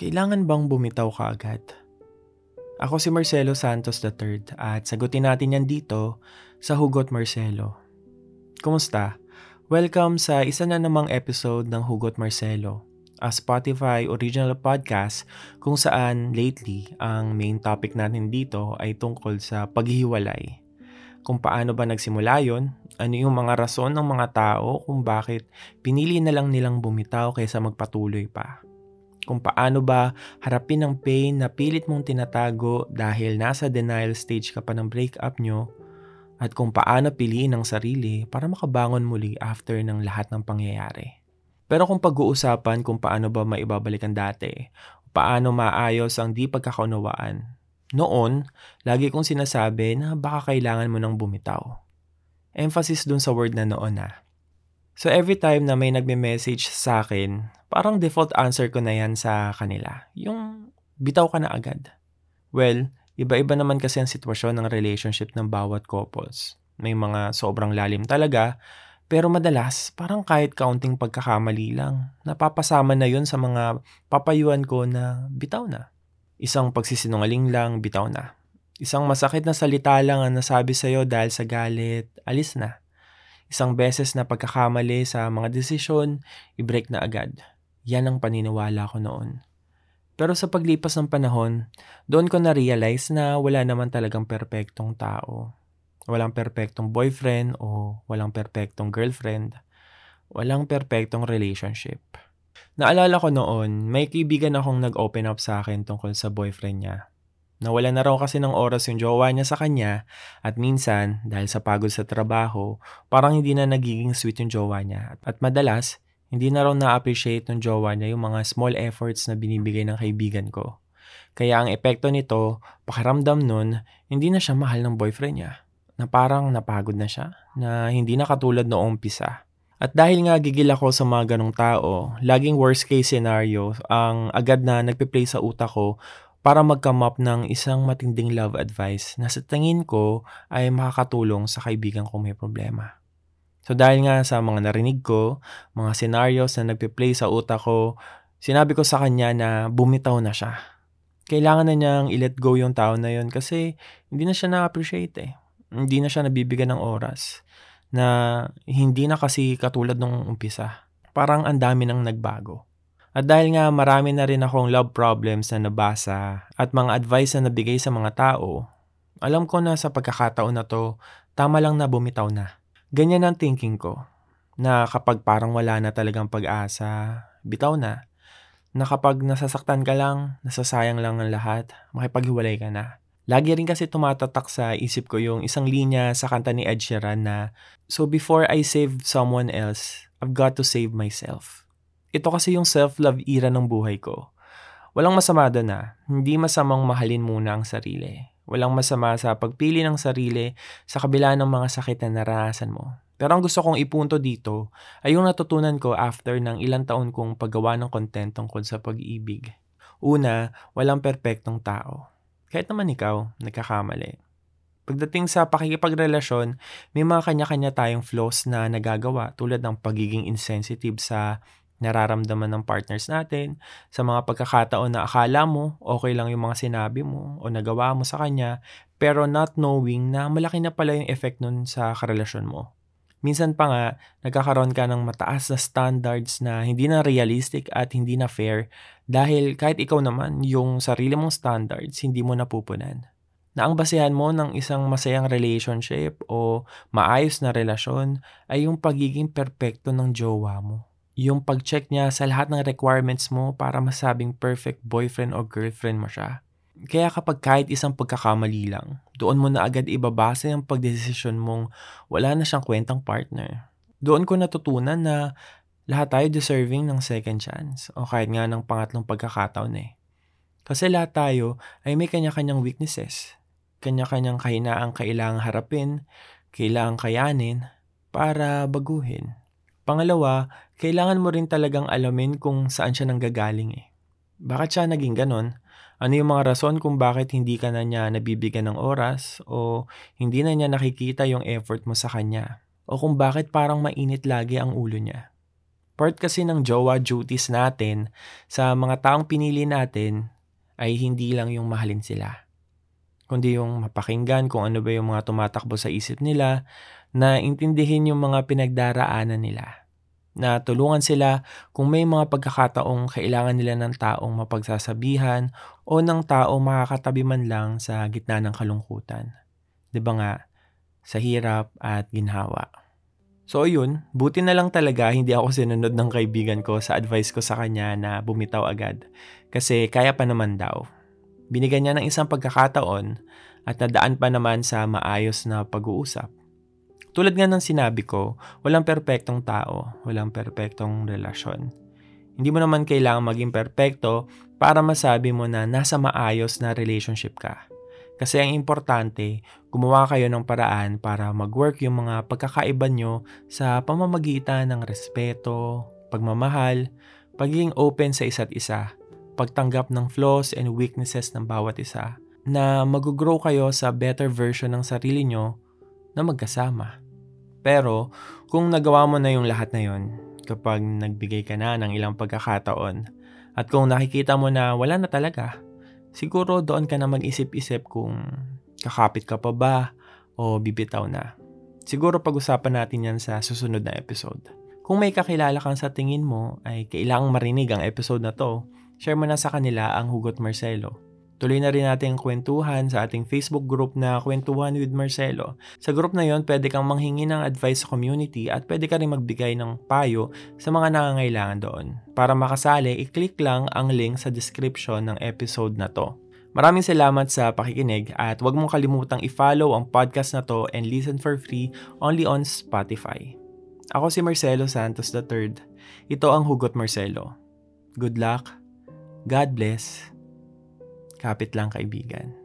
Kailangan bang bumitaw ka agad? Ako si Marcelo Santos III at sagutin natin yan dito sa Hugot Marcelo. Kumusta? Welcome sa isa na namang episode ng Hugot Marcelo, a Spotify original podcast kung saan lately ang main topic natin dito ay tungkol sa paghihiwalay. Kung paano ba nagsimula yon, ano yung mga rason ng mga tao kung bakit pinili na lang nilang bumitaw kaysa magpatuloy pa kung paano ba harapin ang pain na pilit mong tinatago dahil nasa denial stage ka pa ng breakup nyo at kung paano piliin ang sarili para makabangon muli after ng lahat ng pangyayari. Pero kung pag-uusapan kung paano ba maibabalik ang dati, paano maayos ang di pagkakaunawaan, noon, lagi kong sinasabi na baka kailangan mo nang bumitaw. Emphasis dun sa word na noon ha. So every time na may nagme-message sa akin, parang default answer ko na yan sa kanila. Yung bitaw ka na agad. Well, iba-iba naman kasi ang sitwasyon ng relationship ng bawat couples. May mga sobrang lalim talaga, pero madalas parang kahit kaunting pagkakamali lang, napapasama na yun sa mga papayuan ko na bitaw na. Isang pagsisinungaling lang, bitaw na. Isang masakit na salita lang ang nasabi sa'yo dahil sa galit, alis na. Isang beses na pagkakamali sa mga desisyon, i-break na agad. Yan ang paniniwala ko noon. Pero sa paglipas ng panahon, doon ko na-realize na wala naman talagang perpektong tao. Walang perpektong boyfriend o walang perpektong girlfriend. Walang perpektong relationship. Naalala ko noon, may kaibigan akong nag-open up sa akin tungkol sa boyfriend niya. Nawala na raw kasi ng oras yung jowa niya sa kanya at minsan, dahil sa pagod sa trabaho, parang hindi na nagiging sweet yung jowa niya. At madalas, hindi na raw na-appreciate ng jowa niya yung mga small efforts na binibigay ng kaibigan ko. Kaya ang epekto nito, pakiramdam nun, hindi na siya mahal ng boyfriend niya. Na parang napagod na siya, na hindi na katulad noong umpisa. At dahil nga gigil ako sa mga ganong tao, laging worst case scenario ang agad na nagpe-play sa utak ko para mag-come up ng isang matinding love advice na sa tingin ko ay makakatulong sa kaibigan kong may problema. So dahil nga sa mga narinig ko, mga scenarios na nagpe-play sa utak ko, sinabi ko sa kanya na bumitaw na siya. Kailangan na niyang i-let go yung tao na yun kasi hindi na siya na-appreciate eh. Hindi na siya nabibigyan ng oras na hindi na kasi katulad nung umpisa. Parang ang dami nang nagbago. At dahil nga marami na rin akong love problems na nabasa at mga advice na nabigay sa mga tao, alam ko na sa pagkakataon na to, tama lang na bumitaw na. Ganyan ang thinking ko, na kapag parang wala na talagang pag-asa, bitaw na. Na kapag nasasaktan ka lang, nasasayang lang ang lahat, makipaghiwalay ka na. Lagi rin kasi tumatatak sa isip ko yung isang linya sa kanta ni Ed Sheeran na, So before I save someone else, I've got to save myself. Ito kasi yung self-love era ng buhay ko. Walang masama doon na. Hindi masamang mahalin muna ang sarili. Walang masama sa pagpili ng sarili sa kabila ng mga sakit na naranasan mo. Pero ang gusto kong ipunto dito ay yung natutunan ko after ng ilang taon kong paggawa ng content tungkol sa pag-ibig. Una, walang perpektong tao. Kahit naman ikaw, nagkakamali. Pagdating sa pakikipagrelasyon, may mga kanya-kanya tayong flaws na nagagawa tulad ng pagiging insensitive sa nararamdaman ng partners natin, sa mga pagkakataon na akala mo okay lang yung mga sinabi mo o nagawa mo sa kanya, pero not knowing na malaki na pala yung effect nun sa karelasyon mo. Minsan pa nga, nagkakaroon ka ng mataas na standards na hindi na realistic at hindi na fair dahil kahit ikaw naman, yung sarili mong standards, hindi mo napupunan. Na ang basehan mo ng isang masayang relationship o maayos na relasyon ay yung pagiging perpekto ng jowa mo yung pag-check niya sa lahat ng requirements mo para masabing perfect boyfriend o girlfriend mo siya. Kaya kapag kahit isang pagkakamali lang, doon mo na agad ibabase ang pagdesisyon mong wala na siyang kwentang partner. Doon ko natutunan na lahat tayo deserving ng second chance o kahit nga ng pangatlong pagkakataon eh. Kasi lahat tayo ay may kanya-kanyang weaknesses, kanya-kanyang kahinaang kailangang harapin, kailangang kayanin para baguhin. Pangalawa, kailangan mo rin talagang alamin kung saan siya nanggagaling eh. Bakit siya naging ganon? Ano yung mga rason kung bakit hindi ka na niya nabibigyan ng oras o hindi na niya nakikita yung effort mo sa kanya? O kung bakit parang mainit lagi ang ulo niya? Part kasi ng jowa duties natin sa mga taong pinili natin ay hindi lang yung mahalin sila. Kundi yung mapakinggan kung ano ba yung mga tumatakbo sa isip nila, na intindihin yung mga pinagdaraanan nila. Na tulungan sila kung may mga pagkakataong kailangan nila ng taong mapagsasabihan o ng taong makakatabi man lang sa gitna ng kalungkutan. ba nga? Sa hirap at ginhawa. So yun, buti na lang talaga hindi ako sinunod ng kaibigan ko sa advice ko sa kanya na bumitaw agad. Kasi kaya pa naman daw. Binigyan niya ng isang pagkakataon at nadaan pa naman sa maayos na pag-uusap. Tulad nga ng sinabi ko, walang perpektong tao, walang perpektong relasyon. Hindi mo naman kailangan maging perpekto para masabi mo na nasa maayos na relationship ka. Kasi ang importante, gumawa kayo ng paraan para mag-work yung mga pagkakaiba nyo sa pamamagitan ng respeto, pagmamahal, pagiging open sa isa't isa, pagtanggap ng flaws and weaknesses ng bawat isa, na mag-grow kayo sa better version ng sarili nyo na magkasama. Pero kung nagawa mo na yung lahat na yon, kapag nagbigay ka na ng ilang pagkakataon, at kung nakikita mo na wala na talaga, siguro doon ka na mag-isip-isip kung kakapit ka pa ba o bibitaw na. Siguro pag-usapan natin yan sa susunod na episode. Kung may kakilala kang sa tingin mo ay kailangang marinig ang episode na to, share mo na sa kanila ang Hugot Marcelo. Tuloy na rin natin kwentuhan sa ating Facebook group na Kwentuhan with Marcelo. Sa group na yon, pwede kang manghingi ng advice sa community at pwede ka rin magbigay ng payo sa mga nangangailangan doon. Para makasali, i-click lang ang link sa description ng episode na to. Maraming salamat sa pakikinig at huwag mong kalimutang i-follow ang podcast na to and listen for free only on Spotify. Ako si Marcelo Santos III. Ito ang Hugot Marcelo. Good luck. God bless. Kapit lang kaibigan.